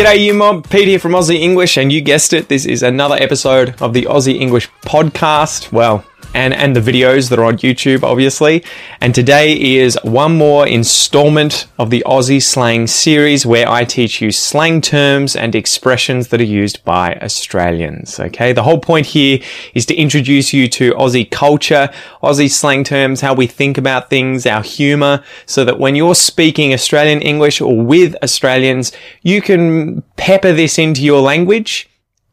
G'day, you mob. Pete here from Aussie English, and you guessed it, this is another episode of the Aussie English podcast. Well, and, and the videos that are on YouTube, obviously. And today is one more installment of the Aussie slang series where I teach you slang terms and expressions that are used by Australians. Okay. The whole point here is to introduce you to Aussie culture, Aussie slang terms, how we think about things, our humor, so that when you're speaking Australian English or with Australians, you can pepper this into your language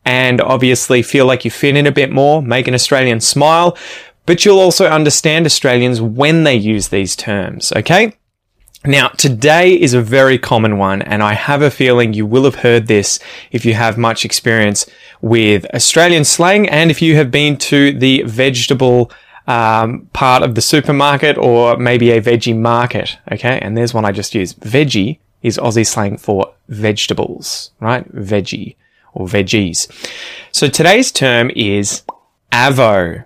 and obviously feel like you fit in a bit more, make an Australian smile, but you'll also understand Australians when they use these terms, okay? Now, today is a very common one, and I have a feeling you will have heard this if you have much experience with Australian slang and if you have been to the vegetable um, part of the supermarket or maybe a veggie market, okay? And there's one I just used. Veggie is Aussie slang for vegetables, right? Veggie or veggies. So today's term is avo.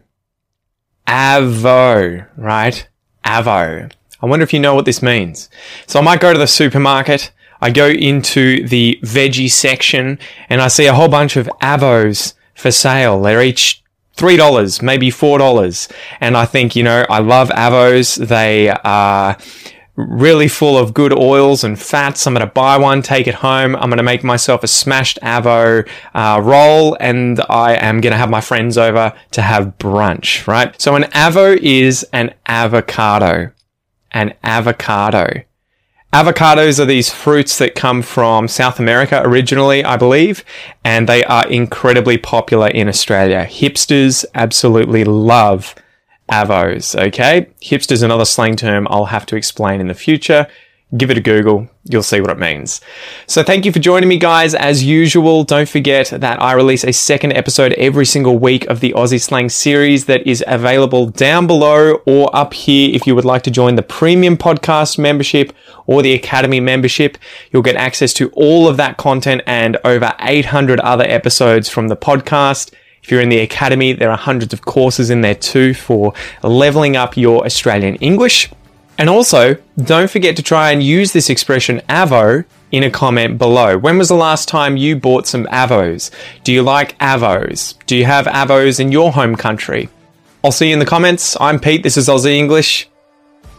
Avo, right? Avo. I wonder if you know what this means. So I might go to the supermarket. I go into the veggie section and I see a whole bunch of avos for sale. They're each $3, maybe $4. And I think, you know, I love avos. They are really full of good oils and fats. I'm going to buy one, take it home. I'm going to make myself a smashed avo uh, roll, and I am going to have my friends over to have brunch, right? So an avo is an avocado. An avocado. Avocados are these fruits that come from South America originally, I believe, and they are incredibly popular in Australia. Hipsters absolutely love avos, okay? Hipster's is another slang term I'll have to explain in the future. Give it a Google. You'll see what it means. So thank you for joining me, guys. As usual, don't forget that I release a second episode every single week of the Aussie Slang series that is available down below or up here if you would like to join the premium podcast membership or the academy membership. You'll get access to all of that content and over 800 other episodes from the podcast. If you're in the academy, there are hundreds of courses in there too for leveling up your Australian English. And also, don't forget to try and use this expression avo in a comment below. When was the last time you bought some avos? Do you like avos? Do you have avos in your home country? I'll see you in the comments. I'm Pete. This is Aussie English.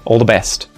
All the best.